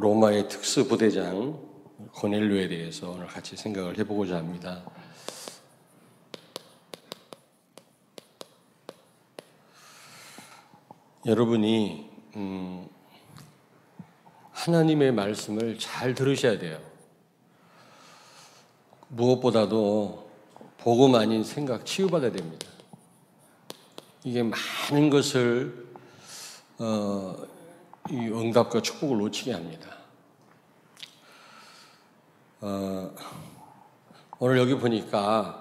로마의 특수부대장 고넬료에 대해서 오늘 같이 생각을 해보고자 합니다. 여러분이 음, 하나님의 말씀을 잘 들으셔야 돼요. 무엇보다도 복음 아닌 생각 치유받아야 됩니다. 이게 많은 것을 어, 이 응답과 축복을 놓치게 합니다. 어, 오늘 여기 보니까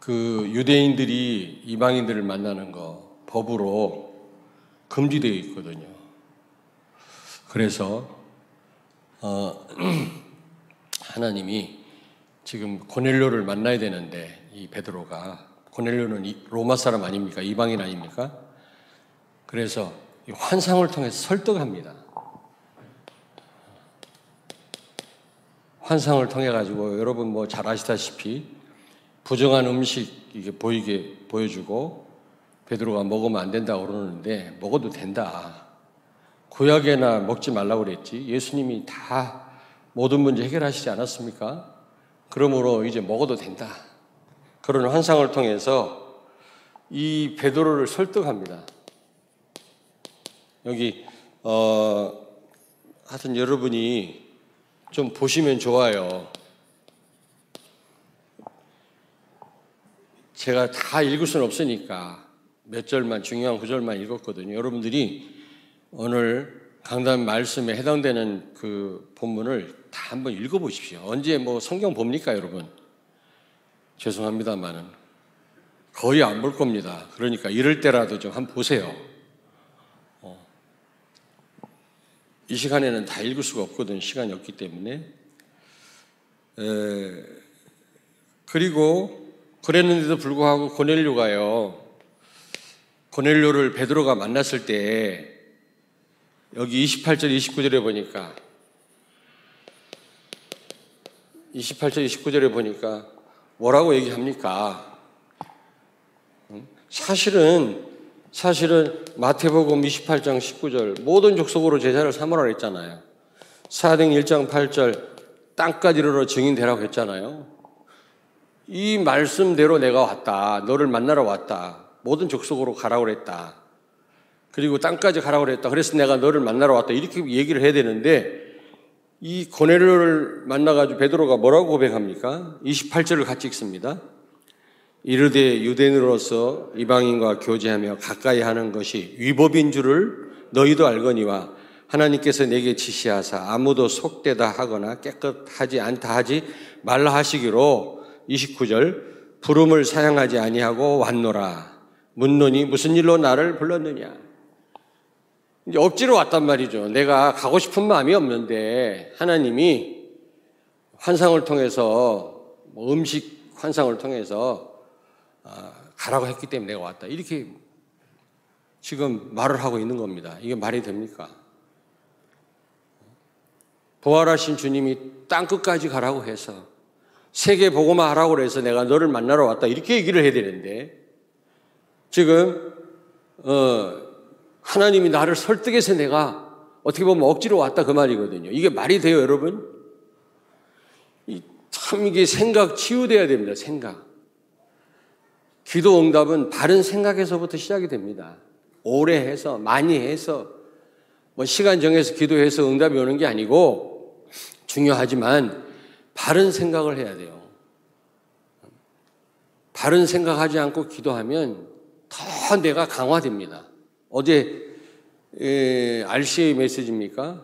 그 유대인들이 이방인들을 만나는 거 법으로 금지되어 있거든요. 그래서 어, 하나님이 지금 고넬료를 만나야 되는데 이 베드로가 고넬료는 로마 사람 아닙니까? 이방인 아닙니까? 그래서 환상을 통해서 설득합니다. 환상을 통해 가지고 여러분 뭐 잘 아시다시피 부정한 음식 이게 보이게 보여주고 베드로가 먹으면 안 된다고 그러는데 먹어도 된다. 구약에나 먹지 말라고 그랬지. 예수님이 다 모든 문제 해결하시지 않았습니까? 그러므로 이제 먹어도 된다. 그런 환상을 통해서 이 베드로를 설득합니다. 여기 어 하여튼 여러분이 좀 보시면 좋아요. 제가 다 읽을 수는 없으니까 몇 절만 중요한 구절만 읽었거든요. 여러분들이 오늘 강단 말씀에 해당되는 그 본문을 다 한번 읽어보십시오. 언제 뭐 성경 봅니까, 여러분? 죄송합니다만은 거의 안 볼 겁니다. 그러니까 이럴 때라도 좀 한번 보세요. 어. 이 시간에는 다 읽을 수가 없거든 시간이 없기 때문에. 에, 그리고 그랬는데도 불구하고 고넬료가요. 고넬료를 베드로가 만났을 때 여기 28절 29절에 보니까 28절 29절에 보니까 뭐라고 얘기합니까? 사실은 사실은 마태복음 28장 19절 모든 족속으로 제자를 삼으라 했잖아요. 사등 1장 8절 땅까지 이르러 증인되라고 했잖아요. 이 말씀대로 내가 왔다. 너를 만나러 왔다. 모든 족속으로 가라고 그랬다. 그리고 땅까지 가라고 그랬다. 그래서 내가 너를 만나러 왔다. 이렇게 얘기를 해야 되는데 이 고넬료를 만나가지고 베드로가 뭐라고 고백합니까? 28절을 같이 읽습니다. 이르되 유대인으로서 이방인과 교제하며 가까이 하는 것이 위법인 줄을 너희도 알거니와 하나님께서 내게 지시하사 아무도 속되다 하거나 깨끗하지 않다 하지 말라 하시기로 29절 부름을 사양하지 아니하고 왔노라 묻노니 무슨 일로 나를 불렀느냐 이제 억지로 왔단 말이죠. 내가 가고 싶은 마음이 없는데 하나님이 환상을 통해서 뭐 음식 환상을 통해서 아, 가라고 했기 때문에 내가 왔다. 이렇게 지금 말을 하고 있는 겁니다. 이게 말이 됩니까? 부활하신 주님이 땅 끝까지 가라고 해서 세계 보고만 하라고 해서 내가 너를 만나러 왔다. 이렇게 얘기를 해야 되는데 지금 어, 하나님이 나를 설득해서 내가 어떻게 보면 억지로 왔다 그 말이거든요. 이게 말이 돼요, 여러분? 참 이게 생각 치유돼야 됩니다. 생각. 기도 응답은 바른 생각에서부터 시작이 됩니다. 오래 해서 많이 해서 뭐 시간 정해서 기도해서 응답이 오는 게 아니고 중요하지만 바른 생각을 해야 돼요. 바른 생각하지 않고 기도하면 더 내가 강화됩니다. 어제 에, RCA 메시지입니까?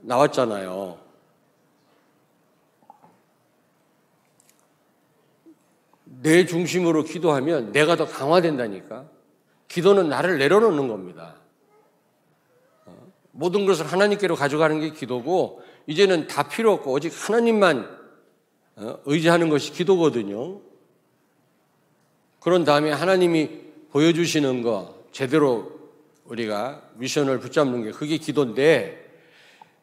나왔잖아요. 내 중심으로 기도하면 내가 더 강화된다니까. 기도는 나를 내려놓는 겁니다. 어, 모든 것을 하나님께로 가져가는 게 기도고, 이제는 다 필요 없고, 오직 하나님만 어, 의지하는 것이 기도거든요. 그런 다음에 하나님이 보여주시는 거, 제대로 우리가 미션을 붙잡는 게 그게 기도인데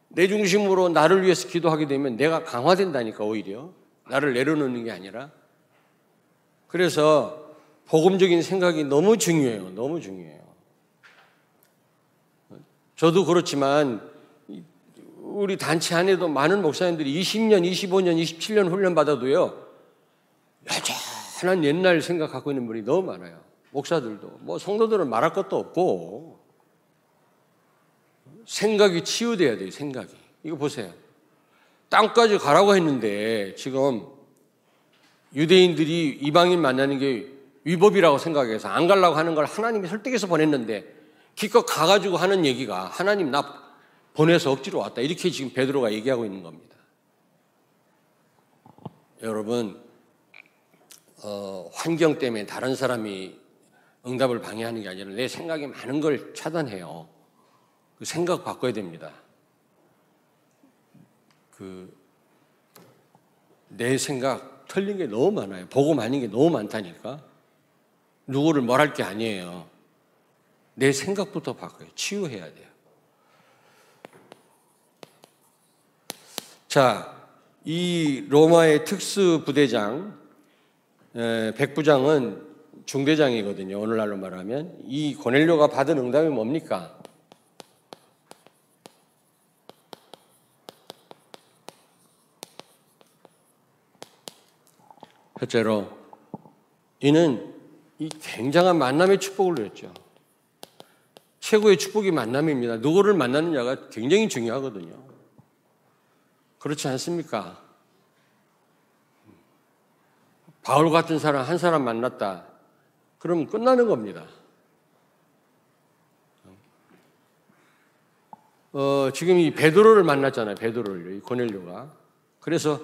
내 중심으로 나를 위해서 기도하게 되면 내가 강화된다니까 오히려 나를 내려놓는 게 아니라 그래서 복음적인 생각이 너무 중요해요. 너무 중요해요. 저도 그렇지만 우리 단체 안에도 많은 목사님들이 20년, 25년, 27년 훈련 받아도요. 여전한 옛날 생각 갖고 있는 분이 너무 많아요. 목사들도. 뭐 성도들은 말할 것도 없고 생각이 치유돼야 돼요, 생각이. 이거 보세요. 땅까지 가라고 했는데 지금 유대인들이 이방인 만나는 게 위법이라고 생각해서 안 가려고 하는 걸 하나님이 설득해서 보냈는데 기껏 가가지고 하는 얘기가 하나님 나 보내서 억지로 왔다. 이렇게 지금 베드로가 얘기하고 있는 겁니다. 여러분, 어, 환경 때문에 다른 사람이 응답을 방해하는 게 아니라 내 생각에 많은 걸 차단해요. 그 생각 바꿔야 됩니다. 그, 내 생각 틀린 게 너무 많아요. 보고 많은 게 너무 많다니까. 누구를 말할 게 아니에요. 내 생각부터 바꿔요. 치유해야 돼요. 자, 이 로마의 특수 부대장, 백부장은 중대장이거든요. 오늘날로 말하면. 이 고넬료가 받은 응답이 뭡니까? 첫째로, 이는 이 굉장한 만남의 축복을 누렸죠. 최고의 축복이 만남입니다. 누구를 만나느냐가 굉장히 중요하거든요. 그렇지 않습니까? 바울 같은 사람 한 사람 만났다. 그럼 끝나는 겁니다. 어, 지금 이 베드로를 만났잖아요. 베드로를 이 고넬료가. 그래서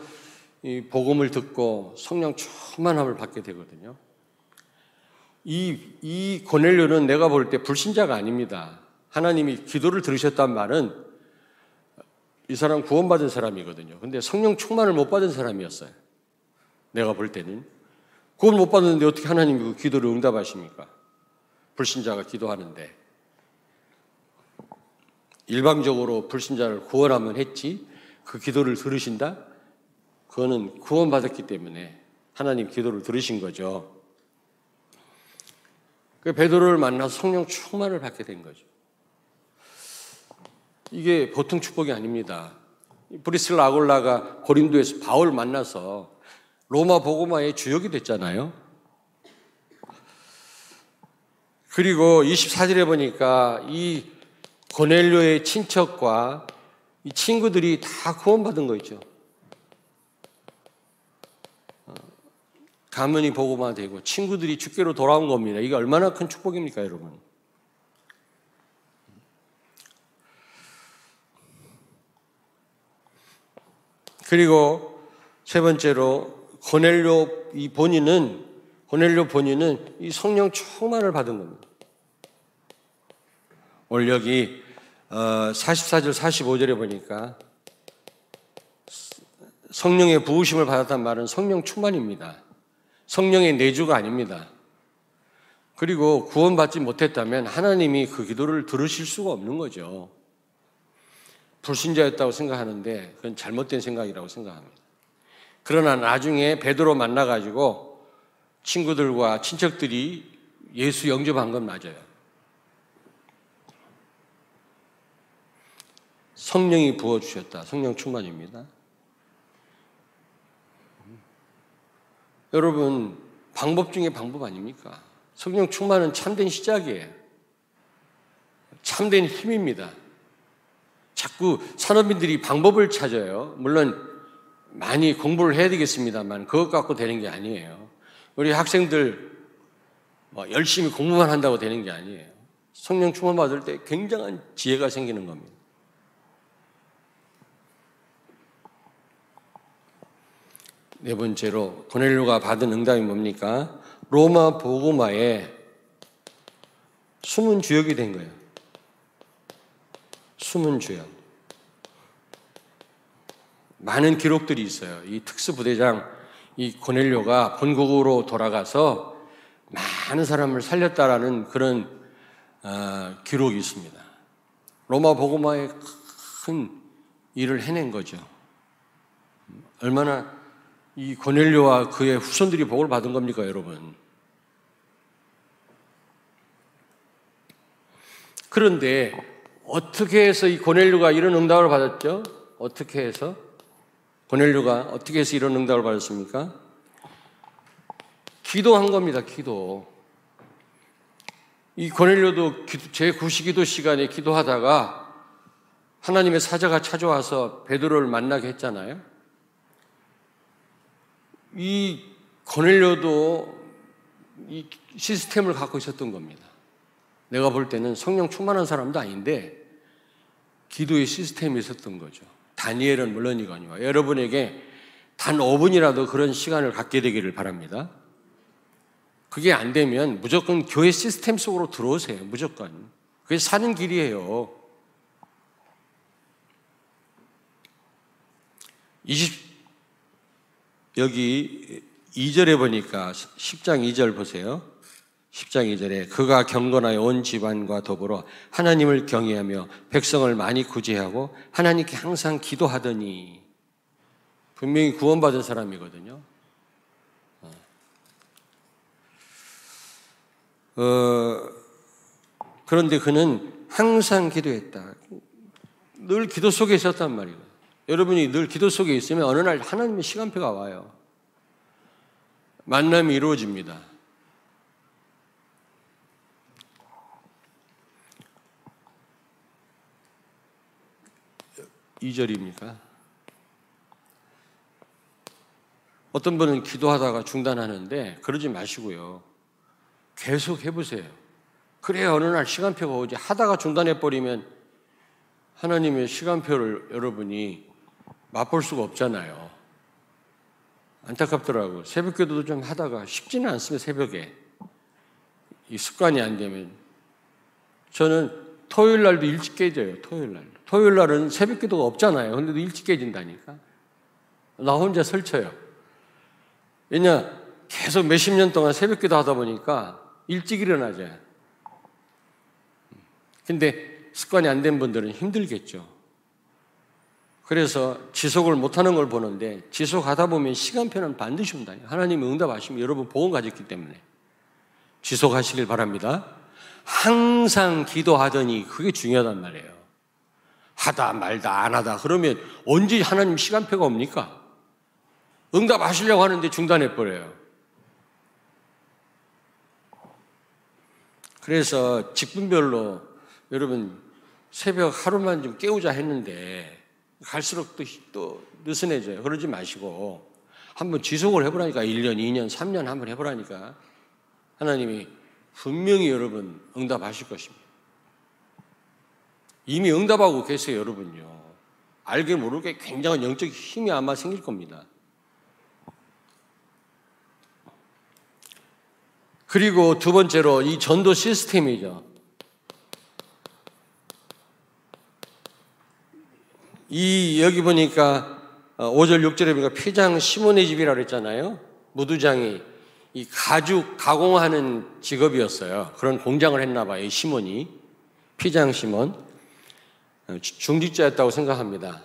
이 복음을 듣고 성령 충만함을 받게 되거든요. 이, 이 고넬료는 내가 볼 때 불신자가 아닙니다. 하나님이 기도를 들으셨단 말은 이 사람 구원받은 사람이거든요. 근데 성령 충만을 못 받은 사람이었어요. 내가 볼 때는. 구원 못 받았는데 어떻게 하나님이 그 기도를 응답하십니까? 불신자가 기도하는데. 일방적으로 불신자를 구원하면 했지, 그 기도를 들으신다? 그거는 구원받았기 때문에 하나님 기도를 들으신 거죠. 그 베드로를 만나서 성령 충만을 받게 된 거죠. 이게 보통 축복이 아닙니다. 브리슬라 아골라가 고린도에서 바울 만나서 로마 보고마의 주역이 됐잖아요. 그리고 24절에 보니까 이 고넬료의 친척과 이 친구들이 다 구원받은 거 있죠. 가문이 보고만 되고 친구들이 주께로 돌아온 겁니다. 이게 얼마나 큰 축복입니까, 여러분? 그리고 세 번째로 고넬료 이 본인은 고넬료 본인은 이 성령 충만을 받은 겁니다. 오늘 여기 44절 어, 45절에 보니까 성령의 부으심을 받았단 말은 성령 충만입니다. 성령의 내주가 아닙니다. 그리고 구원받지 못했다면 하나님이 그 기도를 들으실 수가 없는 거죠. 불신자였다고 생각하는데 그건 잘못된 생각이라고 생각합니다. 그러나 나중에 베드로 만나가지고 친구들과 친척들이 예수 영접한 건 맞아요. 성령이 부어주셨다. 성령 충만입니다. 여러분, 방법 중에 방법 아닙니까? 성령 충만은 참된 시작이에요. 참된 힘입니다. 자꾸 산업인들이 방법을 찾아요. 물론 많이 공부를 해야 되겠습니다만 그것 갖고 되는 게 아니에요. 우리 학생들 뭐 열심히 공부만 한다고 되는 게 아니에요. 성령 충만 받을 때 굉장한 지혜가 생기는 겁니다. 네 번째로 고넬료가 받은 응답이 뭡니까? 로마 보고마에 숨은 주역이 된 거예요. 숨은 주역. 많은 기록들이 있어요. 이 특수부대장 이 고넬료가 본국으로 돌아가서 많은 사람을 살렸다라는 그런 어, 기록이 있습니다. 로마 보고마에 큰 일을 해낸 거죠. 얼마나 이 고넬료와 그의 후손들이 복을 받은 겁니까, 여러분? 그런데 어떻게 해서 이 고넬류가 이런 응답을 받았죠? 어떻게 해서? 고넬류가 어떻게 해서 이런 응답을 받았습니까? 기도한 겁니다, 기도. 이 고넬료도 제 구시기도 시간에 기도하다가 하나님의 사자가 찾아와서 베드로를 만나게 했잖아요. 이 고넬료도 이 시스템을 갖고 있었던 겁니다. 내가 볼 때는 성령 충만한 사람도 아닌데 기도의 시스템이 있었던 거죠. 다니엘은 물론이거니와 여러분에게 단 5분이라도 그런 시간을 갖게 되기를 바랍니다. 그게 안 되면 무조건 교회 시스템 속으로 들어오세요. 무조건. 그게 사는 길이에요. 20 여기 2절에 보니까 10장 2절 보세요. 10장 2절에 그가 경건하여 온 집안과 더불어 하나님을 경외하며 백성을 많이 구제하고 하나님께 항상 기도하더니 분명히 구원받은 사람이거든요. 어, 그런데 그는 항상 기도했다. 늘 기도 속에 있었단 말이에요. 여러분이 늘 기도 속에 있으면 어느 날 하나님의 시간표가 와요. 만남이 이루어집니다. 2절입니까? 어떤 분은 기도하다가 중단하는데 그러지 마시고요. 계속 해보세요. 그래야 어느 날 시간표가 오지. 하다가 중단해버리면 하나님의 시간표를 여러분이 맛볼 수가 없잖아요. 안타깝더라고. 새벽 기도도 좀 하다가 쉽지는 않습니다, 새벽에. 이 습관이 안 되면. 저는 토요일 날도 일찍 깨져요, 토요일 날. 토요일 날은 새벽 기도가 없잖아요. 근데도 일찍 깨진다니까. 나 혼자 설쳐요. 왜냐, 계속 몇십 년 동안 새벽 기도 하다 보니까 일찍 일어나죠. 근데 습관이 안 된 분들은 힘들겠죠. 그래서 지속을 못하는 걸 보는데 지속하다 보면 시간표는 반드시 온다. 하나님이 응답하시면 여러분 복음 가졌기 때문에 지속하시길 바랍니다. 항상 기도하더니 그게 중요하단 말이에요. 하다 말다 안 하다 그러면 언제 하나님 시간표가 옵니까? 응답하시려고 하는데 중단해 버려요. 그래서 직분별로 여러분 새벽 하루만 좀 깨우자 했는데 갈수록 또, 또 느슨해져요. 그러지 마시고 한번 지속을 해보라니까 1년, 2년, 3년 한번 해보라니까 하나님이 분명히 여러분 응답하실 것입니다. 이미 응답하고 계세요, 여러분요. 알게 모르게 굉장한 영적 힘이 아마 생길 겁니다. 그리고 두 번째로 이 전도 시스템이죠. 이 여기 보니까 5절 어, 6절에 보니까 폐장 시몬의 집이라고 그랬잖아요. 무두장이 이 가죽 가공하는 직업이었어요. 그런 공장을 했나 봐요. 이 시몬이 피장 시몬 어, 중직자였다고 생각합니다.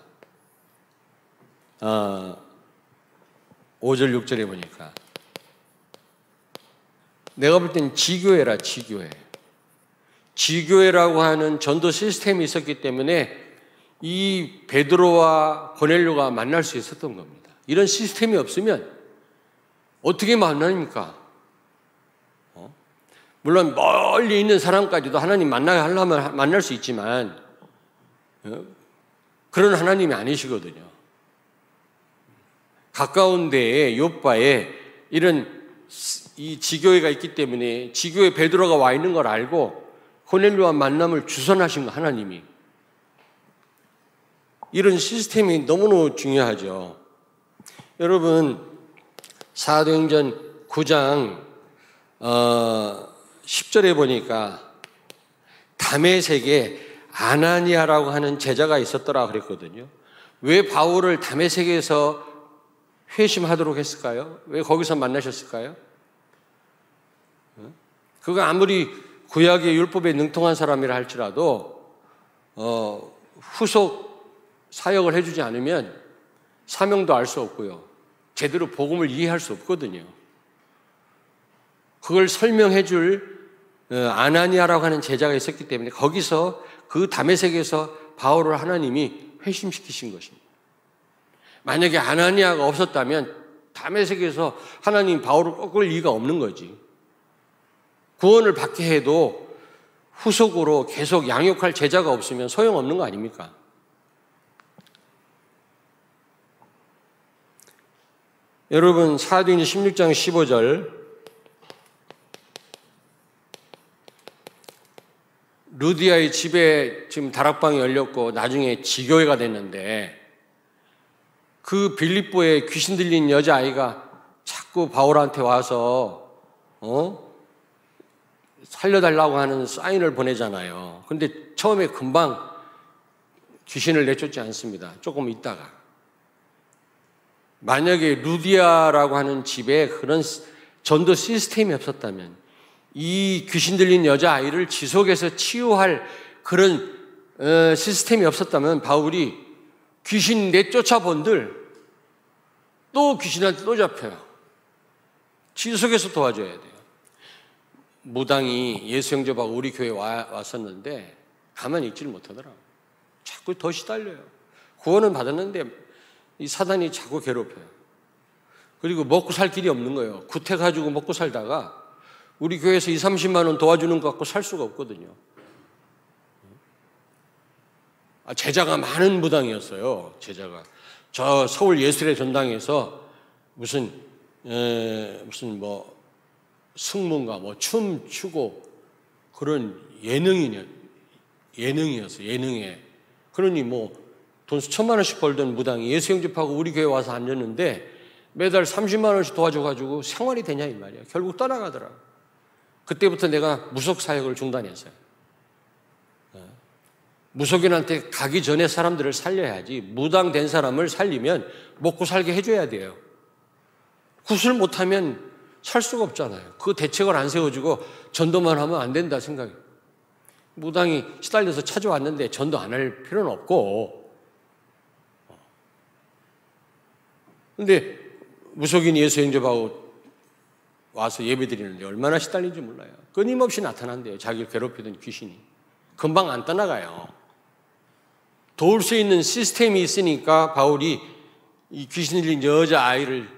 어, 5절 6절에 보니까 내가 볼 땐 지교회라 지교회. 지교회라고 하는 전도 시스템이 있었기 때문에 이 베드로와 고넬료가 만날 수 있었던 겁니다. 이런 시스템이 없으면 어떻게 만납니까? 어? 물론 멀리 있는 사람까지도 하나님 만나야 하려면 만날 수 있지만 어? 그런 하나님이 아니시거든요. 가까운 데에 요바에 이런 이 지교회가 있기 때문에 지교회 베드로가 와 있는 걸 알고 고넬료와 만남을 주선하신 거 하나님이 이런 시스템이 너무너무 중요하죠. 여러분 사도행전 9장 어, 10절에 보니까 담의 세계 아나니아라고 하는 제자가 있었더라 그랬거든요. 왜 바울을 담의 세계에서 회심하도록 했을까요? 왜 거기서 만나셨을까요? 어? 그가 아무리 구약의 율법에 능통한 사람이라 할지라도 어, 후속 사역을 해주지 않으면 사명도 알 수 없고요. 제대로 복음을 이해할 수 없거든요. 그걸 설명해 줄 어, 아나니아라고 하는 제자가 있었기 때문에 거기서 그 담에색에서 바울을 하나님이 회심시키신 것입니다. 만약에 아나니아가 없었다면 담에색에서 하나님 바울을 꺾을 리가 없는 거지. 구원을 받게 해도 후속으로 계속 양육할 제자가 없으면 소용없는 거 아닙니까? 여러분 사도행 16장 15절 루디아의 집에 지금 다락방이 열렸고 나중에 지교회가 됐는데 그 빌립보에 귀신 들린 여자아이가 자꾸 바울한테 와서 어? 살려달라고 하는 사인을 보내잖아요. 근데 처음에 금방 귀신을 내쫓지 않습니다. 조금 있다가. 만약에 루디아라고 하는 집에 그런 전도 시스템이 없었다면 이 귀신 들린 여자 아이를 지속해서 치유할 그런 어, 시스템이 없었다면 바울이 귀신 내쫓아 본들 또 귀신한테 또 잡혀요. 지속해서 도와줘야 돼요. 무당이 예수 형제하고 우리 교회 와, 왔었는데 가만히 있지를 못하더라고. 자꾸 더 시달려요. 구원은 받았는데 이 사단이 자꾸 괴롭혀요. 그리고 먹고 살 길이 없는 거예요. 구태 가지고 먹고 살다가 우리 교회에서 2, 30만 원 도와주는 것 갖고 살 수가 없거든요. 아, 제자가 많은 무당이었어요. 제자가. 저 서울 예술의 전당에서 무슨, 에, 무슨 뭐 승무인가 뭐 춤 추고 그런 예능이냐 예능이었어 예능에 그러니 뭐 돈 수천만 원씩 벌던 무당이 예수 영접하고 우리 교회 와서 앉았는데 매달 30만 원씩 도와줘가지고 생활이 되냐 이 말이야 결국 떠나가더라 그때부터 내가 무속 사역을 중단했어요 어. 무속인한테 가기 전에 사람들을 살려야지 무당 된 사람을 살리면 먹고 살게 해줘야 돼요 구슬 못하면 살 수가 없잖아요. 그 대책을 안 세워주고 전도만 하면 안 된다 생각이. 무당이 시달려서 찾아왔는데 전도 안 할 필요는 없고. 근데 무속인 예수 영접하고 와서 예배 드리는데 얼마나 시달린지 몰라요. 끊임없이 나타난대요. 자기를 괴롭히던 귀신이. 금방 안 떠나가요. 도울 수 있는 시스템이 있으니까 바울이 이 귀신 들린 여자 아이를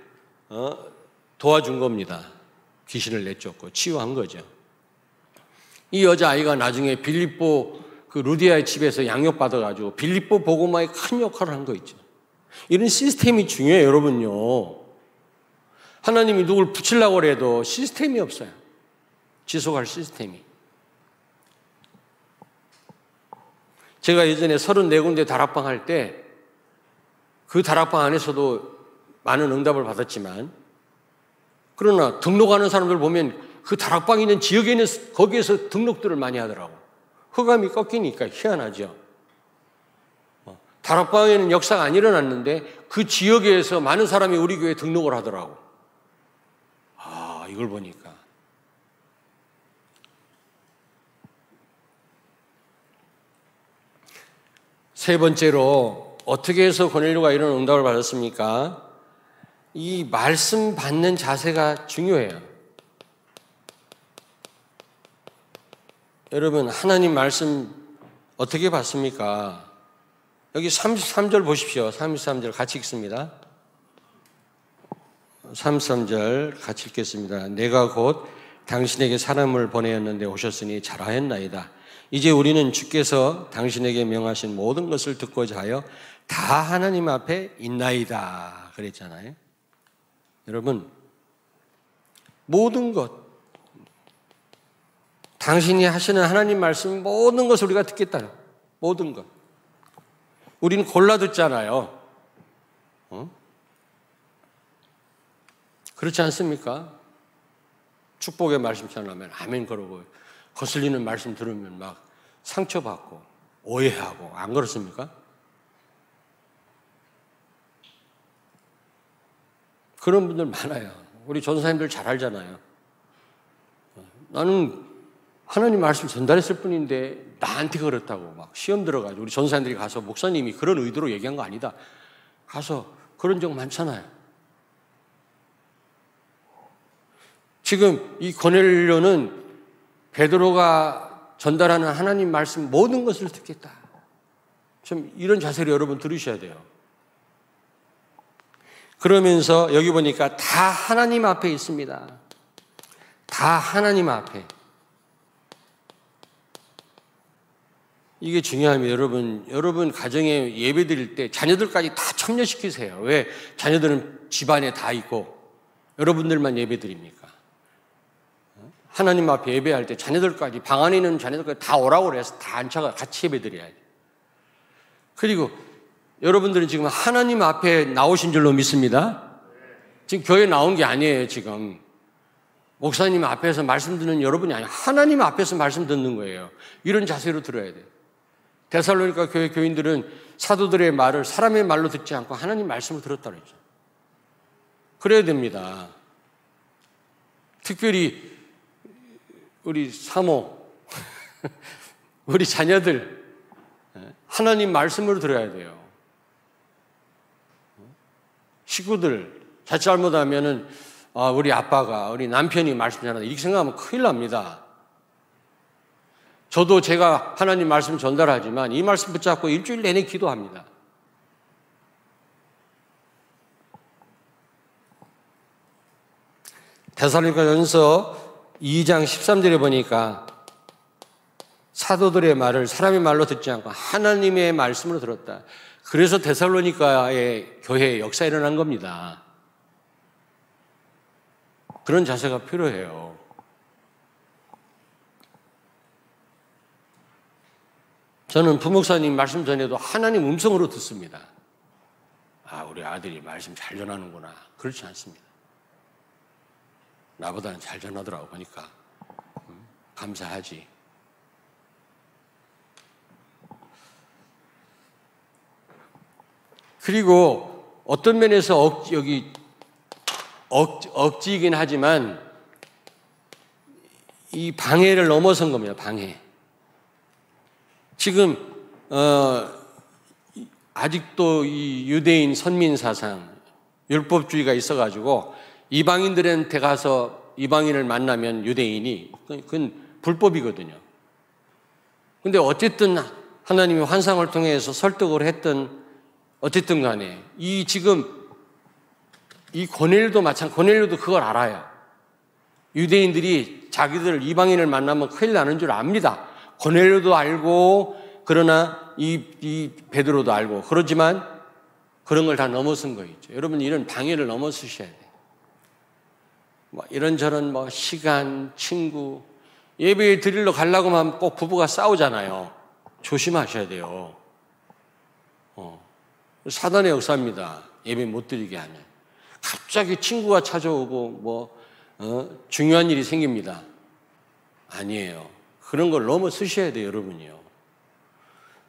어, 도와준 겁니다. 귀신을 내쫓고 치유한 거죠. 이 여자 아이가 나중에 빌립보 그 루디아의 집에서 양육 받아가지고 빌립보 보고마에 큰 역할을 한 거 있죠. 이런 시스템이 중요해요, 여러분요. 하나님이 누굴 붙이려고 해도 시스템이 없어요. 지속할 시스템이. 제가 예전에 34군데 다락방 할 때 그 다락방 안에서도 많은 응답을 받았지만 그러나 등록하는 사람들 보면 그 다락방 있는 지역에 있는 거기에서 등록들을 많이 하더라고. 흑암이 꺾이니까 희한하죠. 어, 다락방에는 역사가 안 일어났는데 그 지역에서 많은 사람이 우리 교회에 등록을 하더라고. 아, 이걸 보니까. 세 번째로 어떻게 해서 고넬료가 이런 응답을 받았습니까? 이 말씀 받는 자세가 중요해요. 여러분, 하나님 말씀 어떻게 받습니까? 여기 33절 보십시오. 33절 같이 읽습니다. 33절 같이 읽겠습니다. 내가 곧 당신에게 사람을 보내었는데 오셨으니 잘하였나이다. 이제 우리는 주께서 당신에게 명하신 모든 것을 듣고자 하여 다 하나님 앞에 있나이다. 그랬잖아요. 여러분, 모든 것, 당신이 하시는 하나님 말씀 모든 것을 우리가 듣겠다. 모든 것. 우리는 골라 듣잖아요. 어? 그렇지 않습니까? 축복의 말씀 전하면 아멘 그러고 거슬리는 말씀 들으면 막 상처받고 오해하고 안 그렇습니까? 그런 분들 많아요. 우리 전사님들 잘 알잖아요. 나는 하나님 말씀 전달했을 뿐인데 나한테 그렇다고 막 시험 들어가지고 우리 전사님들이 가서 목사님이 그런 의도로 얘기한 거 아니다. 가서 그런 적 많잖아요. 지금 이 고넬료는 베드로가 전달하는 하나님 말씀 모든 것을 듣겠다. 좀 이런 자세를 여러분 들으셔야 돼요. 그러면서 여기 보니까 다 하나님 앞에 있습니다. 다 하나님 앞에. 이게 중요합니다. 여러분, 여러분 가정에 예배 드릴 때 자녀들까지 다 참여시키세요. 왜? 자녀들은 집안에 다 있고 여러분들만 예배 드립니까? 하나님 앞에 예배할 때 자녀들까지 방 안에 있는 자녀들까지 다 오라고 그래서 다 앉혀가 같이 예배 드려야 돼. 그리고 여러분들은 지금 하나님 앞에 나오신 줄로 믿습니다. 지금 교회 나온 게 아니에요, 지금. 목사님 앞에서 말씀 듣는 여러분이 아니라 하나님 앞에서 말씀 듣는 거예요. 이런 자세로 들어야 돼요. 데살로니가 교회 교인들은 사도들의 말을 사람의 말로 듣지 않고 하나님 말씀을 들었다 그랬죠. 그래야 됩니다. 특별히 우리 사모, 우리 자녀들 하나님 말씀으로 들어야 돼요. 식구들 자칫 잘못하면은 아, 우리 아빠가 우리 남편이 말씀 잘한다 이렇게 생각하면 큰일 납니다. 저도 제가 하나님 말씀 전달하지만 이 말씀 붙잡고 일주일 내내 기도합니다. 대사로니까 연서 2장 13절에 보니까 사도들의 말을 사람의 말로 듣지 않고 하나님의 말씀으로 들었다. 그래서 데살로니카의 교회에 역사 일어난 겁니다. 그런 자세가 필요해요. 저는 부목사님 말씀 전에도 하나님 음성으로 듣습니다. 아, 우리 아들이 말씀 잘 전하는구나. 그렇지 않습니다. 나보다는 잘 전하더라고 보니까. 음, 감사하지. 그리고 어떤 면에서 억, 여기 억, 억지이긴 하지만 이 방해를 넘어선 겁니다. 방해. 지금 어, 아직도 이 유대인 선민 사상 율법주의가 있어가지고 이방인들한테 가서 이방인을 만나면 유대인이 그건 불법이거든요. 근데 어쨌든 하나님이 환상을 통해서 설득을 했던 어쨌든 간에 이 지금 이 고넬도 마찬 고넬료도 그걸 알아요. 유대인들이 자기들 이방인을 만나면 큰일 나는 줄 압니다. 고넬료도 알고 그러나 이, 이 베드로도 알고 그러지만 그런 걸 다 넘어선 거 있죠. 여러분 이런 방해를 넘어서셔야 돼요. 뭐 이런저런 뭐 시간, 친구 예배 드리러 가려고 하면 꼭 부부가 싸우잖아요. 조심하셔야 돼요. 어. 사단의 역사입니다. 예배 못 드리게 하면. 갑자기 친구가 찾아오고 뭐 어, 중요한 일이 생깁니다. 아니에요. 그런 걸 넘어서셔야 돼요, 여러분이요.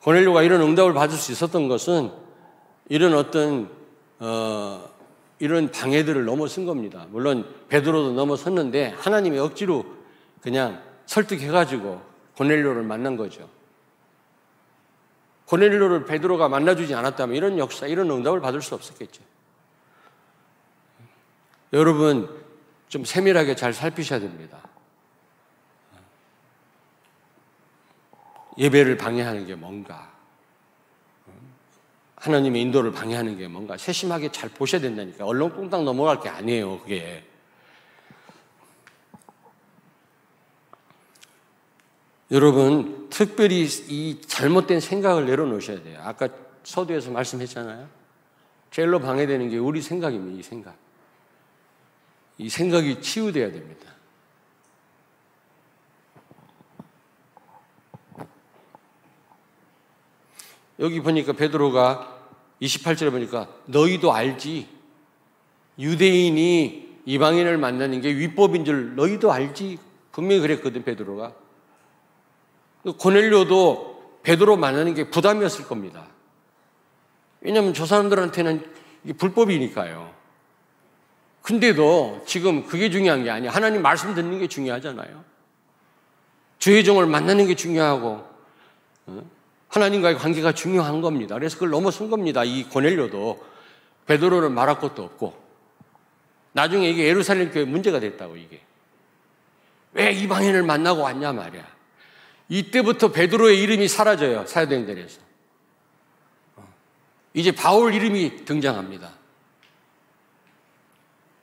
고넬료가 이런 응답을 받을 수 있었던 것은 이런 어떤 어, 이런 방해들을 넘어선 겁니다. 물론 베드로도 넘어섰는데 하나님이 억지로 그냥 설득해가지고 고넬료를 만난 거죠. 고넬료를 베드로가 만나주지 않았다면 이런 역사, 이런 응답을 받을 수 없었겠죠. 여러분 좀 세밀하게 잘 살피셔야 됩니다. 예배를 방해하는 게 뭔가? 하나님의 인도를 방해하는 게 뭔가? 세심하게 잘 보셔야 된다니까. 얼렁뚱땅 넘어갈 게 아니에요, 그게. 여러분, 특별히 이 잘못된 생각을 내려놓으셔야 돼요. 아까 서두에서 말씀했잖아요. 제일로 방해되는 게 우리 생각입니다, 이 생각. 이 생각이 치유돼야 됩니다. 여기 보니까 베드로가 28절에 보니까 너희도 알지. 유대인이 이방인을 만나는 게 위법인 줄 너희도 알지. 분명히 그랬거든, 베드로가. 고넬료도 베드로 만나는 게 부담이었을 겁니다. 왜냐하면 저 사람들한테는 이게 불법이니까요. 근데도 지금 그게 중요한 게 아니야. 하나님 말씀 듣는 게 중요하잖아요. 주의 종을 만나는 게 중요하고 어? 하나님과의 관계가 중요한 겁니다. 그래서 그걸 넘어선 겁니다. 이 고넬료도 베드로는 말할 것도 없고 나중에 이게 예루살렘 교회 문제가 됐다고 이게 왜 이방인을 만나고 왔냐 말이야. 이때부터 베드로의 이름이 사라져요. 사도행전에서. 이제 바울 이름이 등장합니다.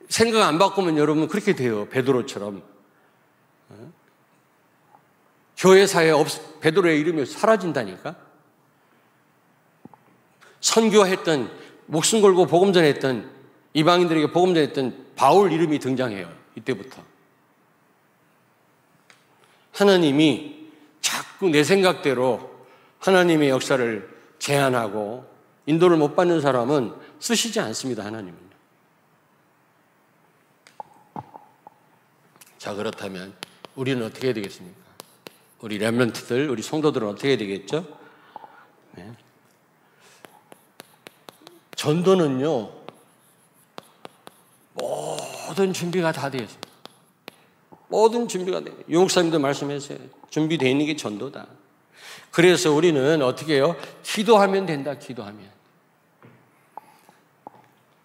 생각 안 바꾸면 여러분 그렇게 돼요. 베드로처럼. 교회사에 없, 베드로의 이름이 사라진다니까? 선교했던, 목숨 걸고 복음 전했던, 이방인들에게 복음 전했던 바울 이름이 등장해요. 이때부터. 하나님이 자꾸 내 생각대로 하나님의 역사를 제한하고 인도를 못 받는 사람은 쓰시지 않습니다, 하나님은. 자, 그렇다면 우리는 어떻게 해야 되겠습니까? 우리 렘런트들, 우리 성도들은 어떻게 되겠죠? 네. 전도는요, 모든 준비가 다 되어 있습니다. 모든 준비가 돼. 유목사님도 말씀했어요. 준비되어 있는 게 전도다. 그래서 우리는 어떻게 해요? 기도하면 된다, 기도하면.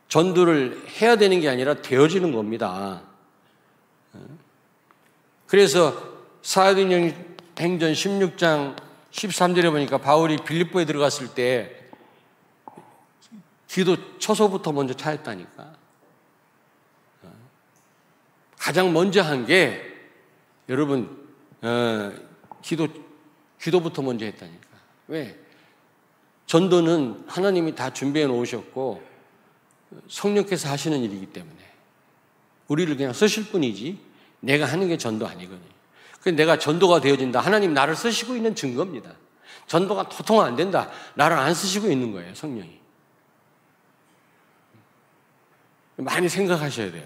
전도를 해야 되는 게 아니라 되어지는 겁니다. 그래서 사도 행전 16장 13절에 보니까 바울이 빌립보에 들어갔을 때 기도 처소부터 먼저 차였다니까. 가장 먼저 한 게 여러분 어, 기도 기도부터 먼저 했다니까. 왜? 전도는 하나님이 다 준비해 놓으셨고 성령께서 하시는 일이기 때문에 우리를 그냥 쓰실 뿐이지 내가 하는 게 전도 아니거든요. 내가 전도가 되어진다. 하나님 나를 쓰시고 있는 증거입니다. 전도가 도통 안 된다. 나를 안 쓰시고 있는 거예요, 성령이. 많이 생각하셔야 돼요.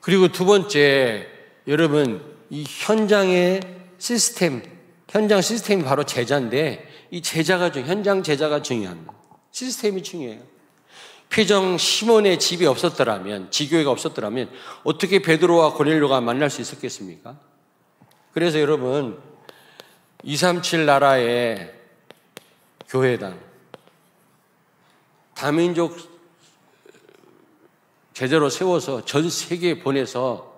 그리고 두 번째, 여러분, 이 현장의 시스템, 현장 시스템이 바로 제자인데, 이 제자가 중, 현장 제자가 중요합니다. 시스템이 중요해요. 표정 시몬의 집이 없었더라면, 지교회가 없었더라면, 어떻게 베드로와 고넬료가 만날 수 있었겠습니까? 그래서 여러분, 237 나라의 교회당, 다민족 제대로 세워서 전 세계에 보내서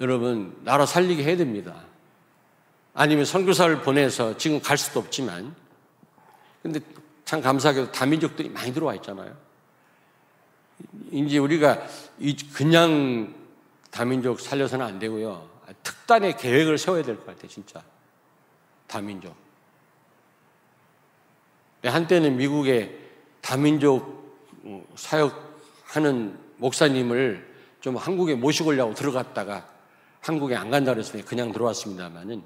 여러분 나라 살리게 해야 됩니다. 아니면 선교사를 보내서 지금 갈 수도 없지만 근데 참 감사하게도 다민족들이 많이 들어와 있잖아요. 이제 우리가 그냥 다민족 살려서는 안 되고요. 특단의 계획을 세워야 될 것 같아요, 진짜. 다민족. 한때는 미국에 다민족 사역하는 목사님을 좀 한국에 모시고 오려고 들어갔다가 한국에 안 간다 그랬으니 그냥 들어왔습니다만은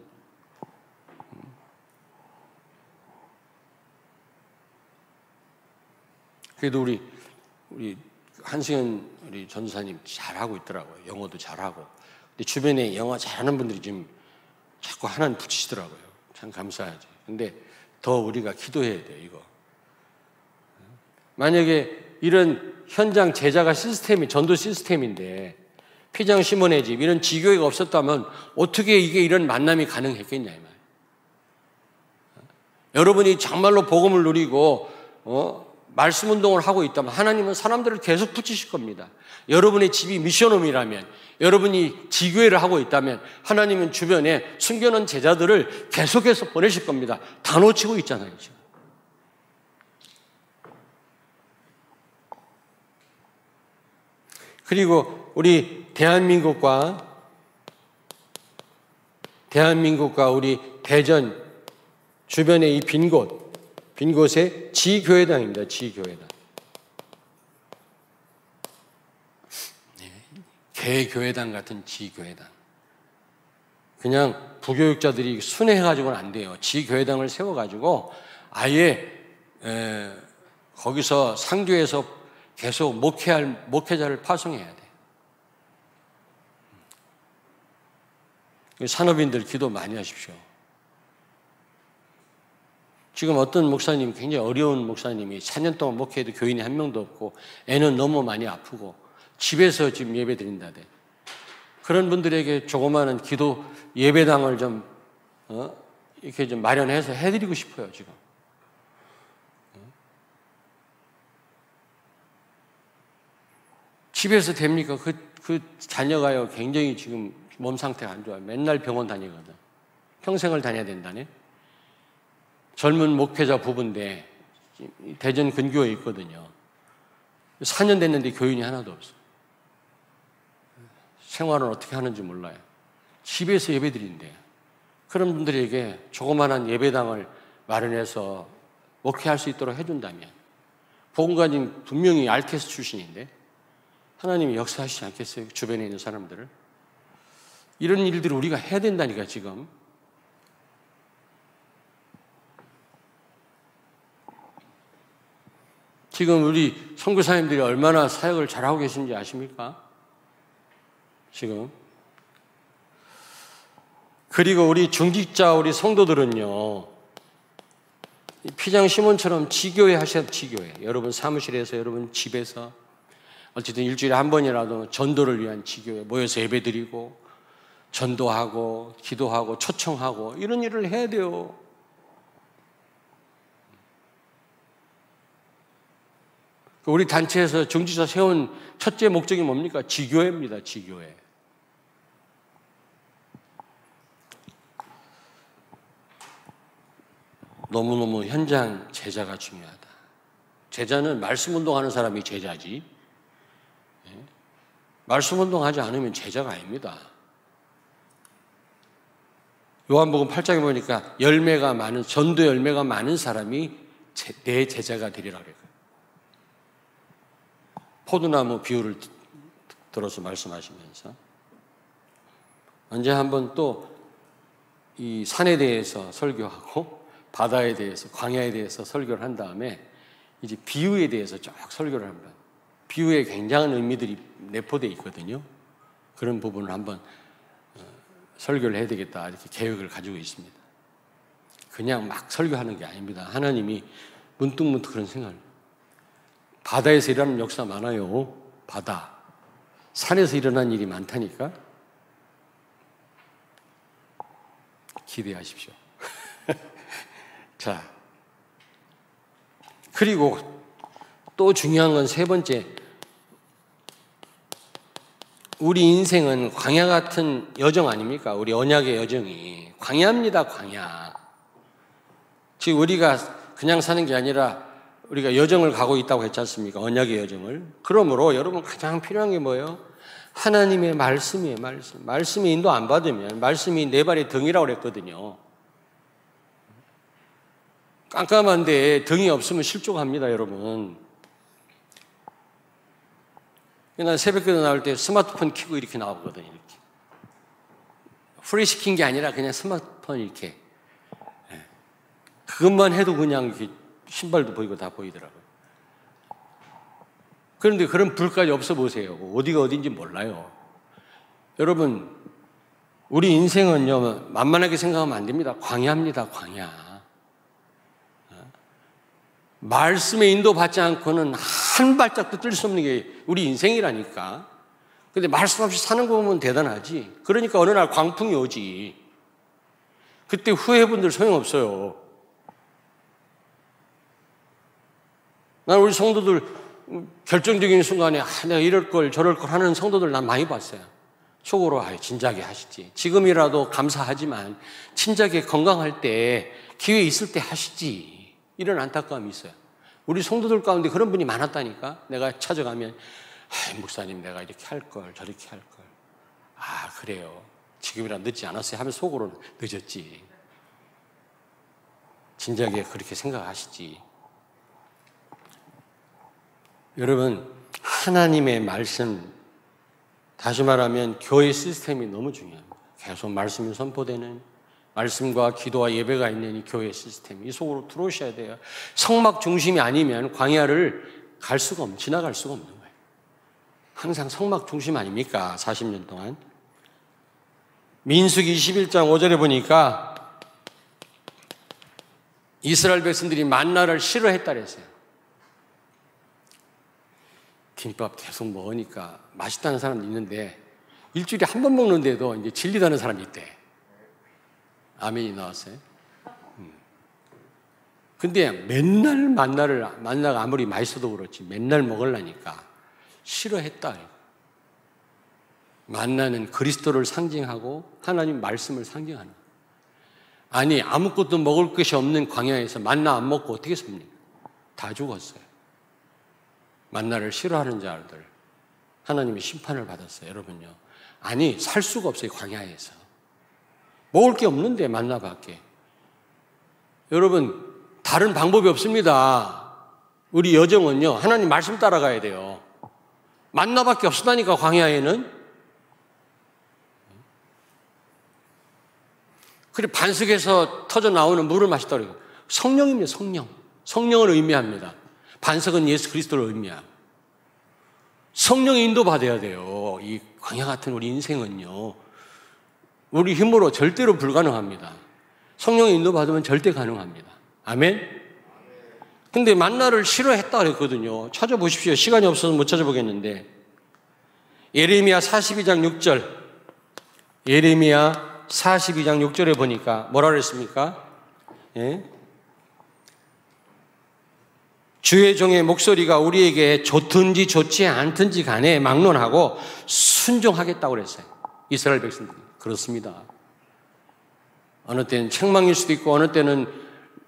그래도 우리 우리 한승현 우리 전사님 잘하고 있더라고요. 영어도 잘하고. 근데 주변에 영어 잘하는 분들이 지금 자꾸 하나님 붙이시더라고요. 참 감사하지. 근데 더 우리가 기도해야 돼요, 이거. 만약에 이런 현장 제자가 시스템이 전도 시스템인데 피장 시몬의 집 이런 지교회가 없었다면 어떻게 이게 이런 만남이 가능했겠냐 이 말. 여러분이 정말로 복음을 누리고 어? 말씀 운동을 하고 있다면 하나님은 사람들을 계속 붙이실 겁니다. 여러분의 집이 미션홈이라면 여러분이 지교회를 하고 있다면 하나님은 주변에 숨겨놓은 제자들을 계속해서 보내실 겁니다. 다 놓치고 있잖아요. 지금. 그리고 우리 대한민국과 대한민국과 우리 대전 주변에 이빈 곳, 빈 곳에 지교회당입니다. 지교회당. 네, 개교회당 같은 지교회당. 그냥 부교육자들이 순회해가지고는 안 돼요. 지교회당을 세워가지고 아예 에, 거기서 상주에서 계속 목회할 목회자를 파송해야 돼. 산업인들 기도 많이 하십시오. 지금 어떤 목사님, 굉장히 어려운 목사님이 4년 동안 목회해도 교인이 한 명도 없고 애는 너무 많이 아프고 집에서 지금 예배 드린다대. 그런 분들에게 조그마한 기도 예배당을 좀, 어? 이렇게 좀 마련해서 해드리고 싶어요, 지금. 집에서 됩니까? 그, 그 자녀가요, 굉장히 지금 몸 상태가 안 좋아요. 맨날 병원 다니거든. 평생을 다녀야 된다네. 젊은 목회자 부부인데, 대전 근교에 있거든요. 4년 됐는데 교인이 하나도 없어. 생활은 어떻게 하는지 몰라요. 집에서 예배 드린대요. 그런 분들에게 조그마한 예배당을 마련해서 목회할 수 있도록 해준다면, 보건관님 분명히 알테스 출신인데, 하나님이 역사하시지 않겠어요? 주변에 있는 사람들을. 이런 일들을 우리가 해야 된다니까, 지금. 지금 우리 선교사님들이 얼마나 사역을 잘하고 계신지 아십니까? 지금. 그리고 우리 중직자, 우리 성도들은요, 피장 시몬처럼 지교회 하셔야 지교회. 여러분 사무실에서, 여러분 집에서, 어쨌든 일주일에 한 번이라도 전도를 위한 지교회 모여서 예배 드리고, 전도하고, 기도하고, 초청하고, 이런 일을 해야 돼요. 우리 단체에서 중지사 세운 첫째 목적이 뭡니까? 지교회입니다, 지교회. 너무너무 현장 제자가 중요하다. 제자는 말씀 운동하는 사람이 제자지. 예? 말씀 운동하지 않으면 제자가 아닙니다. 요한복음 8장에 보니까 열매가 많은 전도 열매가 많은 사람이 제, 내 제자가 되리라 그래요. 포도나무 비유를 들어서 말씀하시면서 언제 한번 또 이 산에 대해서 설교하고 바다에 대해서 광야에 대해서 설교를 한 다음에 이제 비유에 대해서 쭉 설교를 합니다. 비유에 굉장한 의미들이 내포되어 있거든요. 그런 부분을 한번 어, 설교를 해야 되겠다 이렇게 계획을 가지고 있습니다. 그냥 막 설교하는 게 아닙니다. 하나님이 문득문득 그런 생각을 바다에서 일어나는 역사 많아요. 바다. 산에서 일어난 일이 많다니까. 기대하십시오. 자. 그리고 또 중요한 건 세 번째. 우리 인생은 광야 같은 여정 아닙니까? 우리 언약의 여정이. 광야입니다, 광야. 즉, 우리가 그냥 사는 게 아니라 우리가 여정을 가고 있다고 했지 않습니까? 언약의 여정을. 그러므로 여러분 가장 필요한 게 뭐예요? 하나님의 말씀이에요, 말씀. 말씀이 인도 안 받으면 말씀이 내 발의 등이라고 그랬거든요. 깜깜한데 등이 없으면 실족합니다, 여러분. 난 새벽에 나올 때 스마트폰 키고 이렇게 나오거든요, 이렇게. 플래시 킨 게 아니라 그냥 스마트폰 이렇게. 예. 그것만 해도 그냥 이렇게 신발도 보이고 다 보이더라고요. 그런데 그런 불까지 없어 보세요. 어디가 어딘지 몰라요. 여러분, 우리 인생은요, 만만하게 생각하면 안 됩니다. 광야입니다, 광야. 말씀에 인도받지 않고는 한 발짝도 뗄 수 없는 게 우리 인생이라니까. 근데 말씀 없이 사는 거 보면 대단하지. 그러니까 어느 날 광풍이 오지. 그때 후회분들 소용없어요. 난 우리 성도들 결정적인 순간에 아, 내가 이럴 걸 저럴 걸 하는 성도들 난 많이 봤어요. 속으로 아 진작에 하시지. 지금이라도 감사하지만 진작에 건강할 때 기회 있을 때 하시지. 이런 안타까움이 있어요. 우리 성도들 가운데 그런 분이 많았다니까. 내가 찾아가면 아, 목사님 내가 이렇게 할 걸 저렇게 할 걸. 아 그래요. 지금이라 늦지 않았어요 하면 속으로 늦었지. 진작에 그렇게 생각하시지. 여러분 하나님의 말씀 다시 말하면 교회 시스템이 너무 중요합니다. 계속 말씀이 선포되는 말씀과 기도와 예배가 있는 이 교회 시스템, 이 속으로 들어오셔야 돼요. 성막 중심이 아니면 광야를 갈 수가 없, 지나갈 수가 없는 거예요. 항상 성막 중심 아닙니까? 40년 동안. 민숙 21장 5절에 보니까 이스라엘 백성들이 만나를 싫어했다 그랬어요. 김밥 계속 먹으니까 맛있다는 사람도 있는데 일주일에 한 번 먹는데도 이제 질리다는 사람이 있대. 아멘이 나왔어요. 음. 근데 맨날 만나를, 만나가 아무리 맛있어도 그렇지 맨날 먹으려니까 싫어했다. 만나는 그리스도를 상징하고 하나님 말씀을 상징하는. 아니 아무것도 먹을 것이 없는 광야에서 만나 안 먹고 어떻게 삽니까? 다 죽었어요. 만나를 싫어하는 자들 하나님이 심판을 받았어요. 여러분요. 아니 살 수가 없어요. 광야에서 먹을 게 없는데 만나밖에. 여러분 다른 방법이 없습니다. 우리 여정은요 하나님 말씀 따라가야 돼요. 만나밖에 없었다니까 광야에는 그리고 반석에서 터져 나오는 물을 마시더라고요. 성령입니다, 성령. 성령을 의미합니다. 반석은 예수 그리스도를 의미합니다. 성령의 인도 받아야 돼요. 이 광야 같은 우리 인생은요. 우리 힘으로 절대로 불가능합니다. 성령의 인도 받으면 절대 가능합니다. 아멘? 근데 만나를 싫어했다 그랬거든요. 찾아보십시오. 시간이 없어서 못 찾아보겠는데. 예레미야 42장 6절. 예레미야 42장 6절에 보니까 뭐라 그랬습니까? 예? 주의 종의 목소리가 우리에게 좋든지 좋지 않든지 간에 막론하고 순종하겠다고 그랬어요. 이스라엘 백성들이. 그렇습니다. 어느 때는 책망일 수도 있고 어느 때는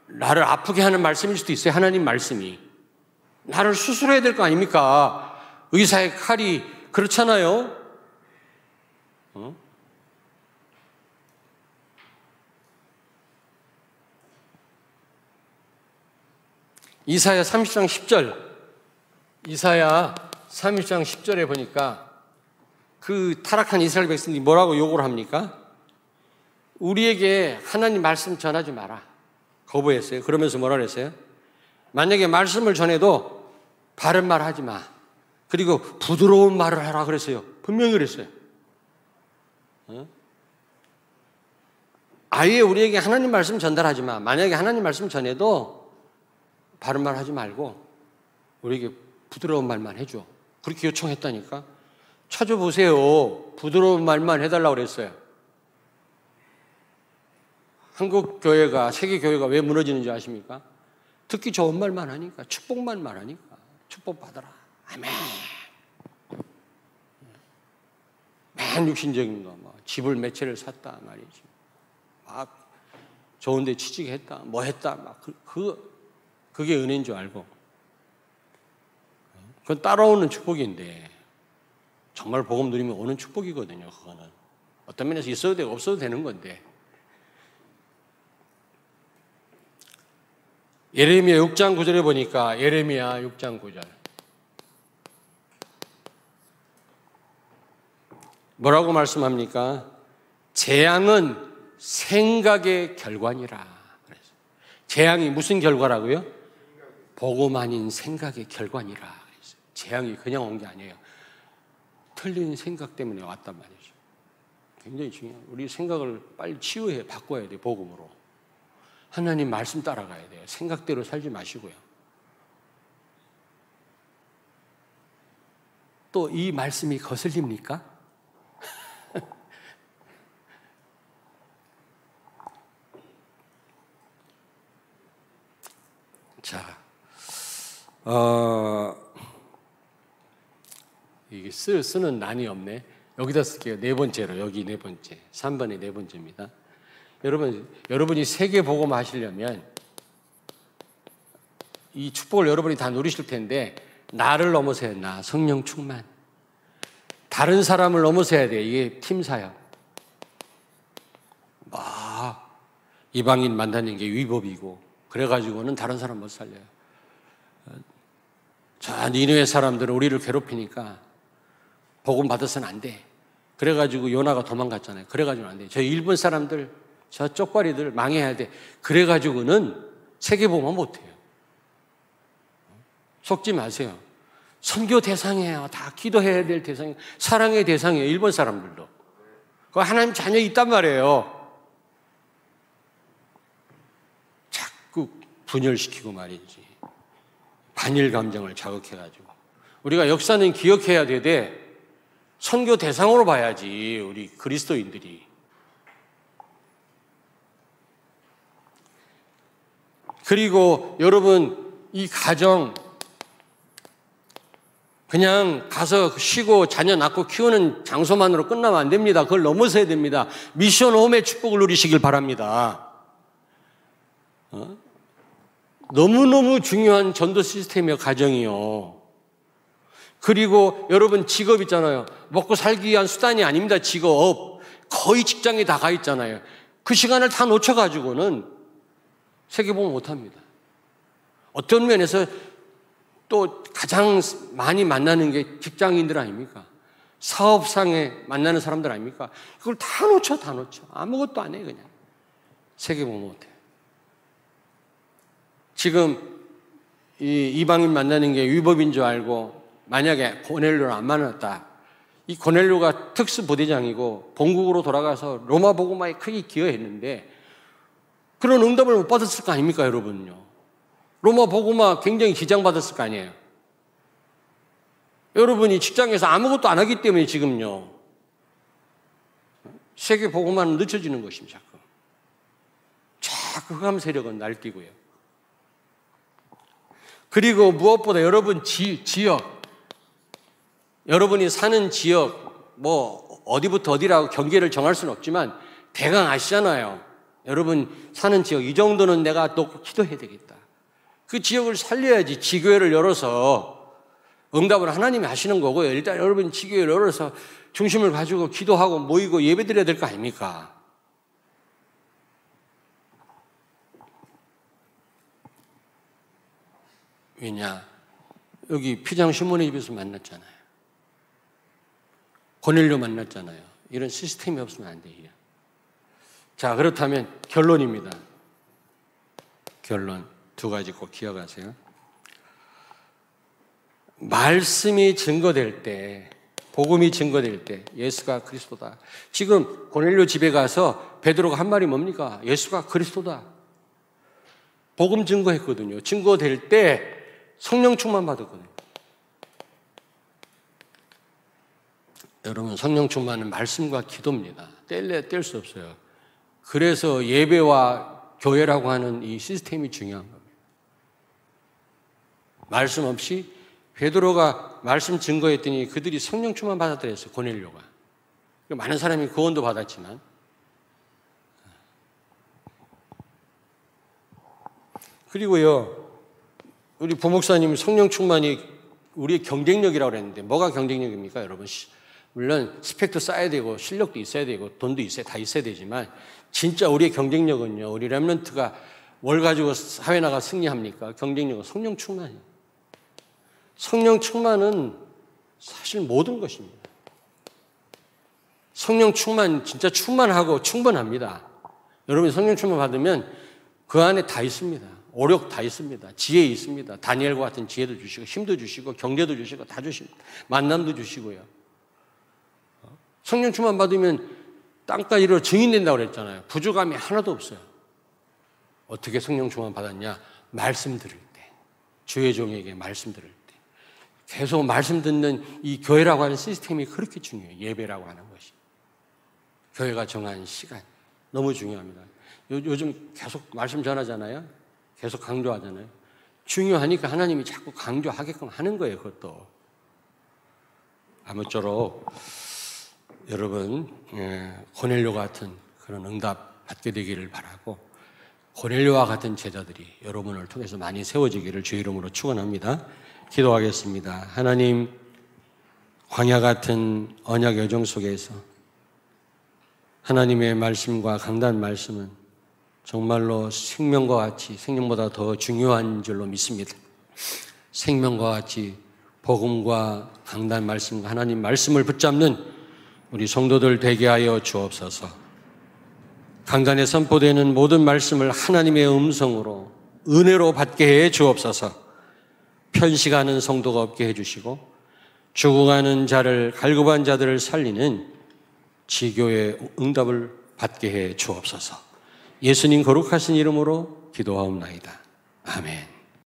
나를 아프게 하는 말씀일 수도 있어요. 하나님 말씀이. 나를 수술해야 될 거 아닙니까? 의사의 칼이 그렇잖아요. 어? 이사야 30장 10절, 이사야 30장 10절에 보니까 그 타락한 이스라엘 백성들이 뭐라고 욕을 합니까? 우리에게 하나님 말씀 전하지 마라. 거부했어요. 그러면서 뭐라 그랬어요? 만약에 말씀을 전해도 바른 말 하지 마. 그리고 부드러운 말을 하라 그랬어요. 분명히 그랬어요. 어? 아예 우리에게 하나님 말씀 전달하지 마. 만약에 하나님 말씀 전해도 바른 말 하지 말고 우리에게 부드러운 말만 해줘. 그렇게 요청했다니까. 찾아보세요. 부드러운 말만 해달라고 그랬어요. 한국 교회가, 세계 교회가 왜 무너지는지 아십니까? 듣기 좋은 말만 하니까, 축복만 말하니까. 축복 받아라. 아멘. 맨 육신적인 거, 뭐, 집을 몇 채를 샀다 말이지. 막 좋은데 취직했다, 뭐 했다, 막 그, 그 그게 은혜인 줄 알고. 그건 따라오는 축복인데, 정말 복음 누리면 오는 축복이거든요, 그거는. 어떤 면에서 있어도 되고 없어도 되는 건데. 예레미야 6장 9절에 보니까 예레미야 6장 9절. 뭐라고 말씀합니까? 재앙은 생각의 결과니라. 재앙이 무슨 결과라고요? 복음 아닌 생각의 결과니라. 재앙이 그냥 온 게 아니에요. 틀린 생각 때문에 왔단 말이죠. 굉장히 중요해요. 우리 생각을 빨리 치유해 바꿔야 돼 복음으로. 하나님 말씀 따라가야 돼요. 생각대로 살지 마시고요. 또 이 말씀이 거슬립니까? 자, 어, 이게 쓰, 쓰는 난이 없네. 여기다 쓸게요. 네 번째로, 여기 네 번째. 3번이 네 번째입니다. 여러분, 여러분이 세계 복음 하시려면 이 축복을 여러분이 다 누리실 텐데, 나를 넘어서야 나, 성령 충만. 다른 사람을 넘어서야 돼. 이게 팀 사역. 막, 이방인 만나는 게 위법이고, 그래 가지고는 다른 사람 못 살려요. 자, 니누의 사람들은 우리를 괴롭히니까 복음 받아서는 안 돼. 그래가지고 요나가 도망갔잖아요. 그래가지고는 안 돼. 저 일본 사람들, 저 쪽발이들 망해야 돼. 그래가지고는 세계복음 못해요. 속지 마세요. 선교 대상이에요. 다 기도해야 될 대상이에요. 사랑의 대상이에요. 일본 사람들도. 그 하나님 자녀 있단 말이에요. 자꾸 분열시키고 말이지. 반일 감정을 자극해가지고 우리가 역사는 기억해야 되되 선교 대상으로 봐야지 우리 그리스도인들이 그리고 여러분 이 가정 그냥 가서 쉬고 자녀 낳고 키우는 장소만으로 끝나면 안 됩니다. 그걸 넘어서야 됩니다. 미션 홈의 축복을 누리시길 바랍니다. 어? 너무너무 중요한 전도 시스템이요, 가정이요. 그리고 여러분 직업 있잖아요. 먹고 살기 위한 수단이 아닙니다, 직업. 거의 직장에 다 가 있잖아요. 그 시간을 다 놓쳐가지고는 세계보험 못합니다. 어떤 면에서 또 가장 많이 만나는 게 직장인들 아닙니까? 사업상에 만나는 사람들 아닙니까? 그걸 다 놓쳐, 다 놓쳐. 아무것도 안 해, 그냥. 세계보험 못해. 지금 이 이방인 만나는 게 위법인 줄 알고 만약에 고넬료를 안 만났다. 이 고넬료가 특수 부대장이고 본국으로 돌아가서 로마 복음화에 크게 기여했는데 그런 응답을 못 받았을 거 아닙니까, 여러분요? 로마 복음화 굉장히 기장받았을 거 아니에요. 여러분이 직장에서 아무것도 안 하기 때문에 지금요. 세계 복음화는 늦춰지는 것입니다. 자꾸. 자꾸 흑암 세력은 날뛰고요. 그리고 무엇보다 여러분 지, 지역, 여러분이 사는 지역, 뭐, 어디부터 어디라고 경계를 정할 수는 없지만, 대강 아시잖아요. 여러분 사는 지역, 이 정도는 내가 또 기도해야 되겠다. 그 지역을 살려야지 지교회를 열어서 응답을 하나님이 하시는 거고요. 일단 여러분 지교회를 열어서 중심을 가지고 기도하고 모이고 예배 드려야 될 거 아닙니까? 왜냐? 여기 피장 시몬의 집에서 만났잖아요. 고넬료 만났잖아요. 이런 시스템이 없으면 안 돼요. 자, 그렇다면 결론입니다. 결론 두 가지 꼭 기억하세요. 말씀이 증거될 때, 복음이 증거될 때 예수가 그리스도다. 지금 고넬료 집에 가서 베드로가 한 말이 뭡니까? 예수가 그리스도다. 복음 증거했거든요. 증거될 때 성령 충만 받았거든요. 여러분 성령 충만은 말씀과 기도입니다. 뗄래 뗄 수 없어요. 그래서 예배와 교회라고 하는 이 시스템이 중요한 겁니다. 말씀 없이 베드로가 말씀 증거했더니 그들이 성령 충만 받았더랬어요. 고넬료가. 많은 사람이 구원도 받았지만 그리고요 우리 부목사님 성령 충만이 우리의 경쟁력이라고 그랬는데 뭐가 경쟁력입니까 여러분 물론 스펙도 쌓아야 되고 실력도 있어야 되고 돈도 있어야 다 있어야 되지만 진짜 우리의 경쟁력은요. 우리 랩런트가 뭘 가지고 사회 나가 승리합니까? 경쟁력은 성령 충만이에요. 성령 충만은 사실 모든 것입니다. 성령 충만 진짜 충만하고 충분합니다. 여러분 성령 충만 받으면 그 안에 다 있습니다. 오력 다 있습니다. 지혜 있습니다. 다니엘과 같은 지혜도 주시고 힘도 주시고 경제도 주시고 다 주십니다. 만남도 주시고요. 성령 충만 받으면 땅까지 이르러 증인된다고 그랬잖아요. 부족함이 하나도 없어요. 어떻게 성령 충만 받았냐? 말씀 들을 때. 주의 종에게 말씀 들을 때. 계속 말씀 듣는 이 교회라고 하는 시스템이 그렇게 중요해요. 예배라고 하는 것이. 교회가 정한 시간. 너무 중요합니다. 요, 즘 계속 말씀 전하잖아요. 계속 강조하잖아요. 중요하니까 하나님이 자꾸 강조하게끔 하는 거예요, 그것도. 아무쪼록 여러분 예, 고넬료 같은 그런 응답 받게 되기를 바라고 고넬료와 같은 제자들이 여러분을 통해서 많이 세워지기를 주 이름으로 축원합니다. 기도하겠습니다. 하나님 광야 같은 언약 여정 속에서 하나님의 말씀과 강단 말씀은 정말로 생명과 같이 생명보다 더 중요한 줄로 믿습니다. 생명과 같이 복음과 강단 말씀과 하나님 말씀을 붙잡는 우리 성도들 되게 하여 주옵소서. 강단에 선포되는 모든 말씀을 하나님의 음성으로 은혜로 받게 해 주옵소서. 편식하는 성도가 없게 해 주시고 죽어가는 자를 갈급한 자들을 살리는 지교의 응답을 받게 해 주옵소서. 예수님 거룩하신 이름으로 기도하옵나이다. 아멘.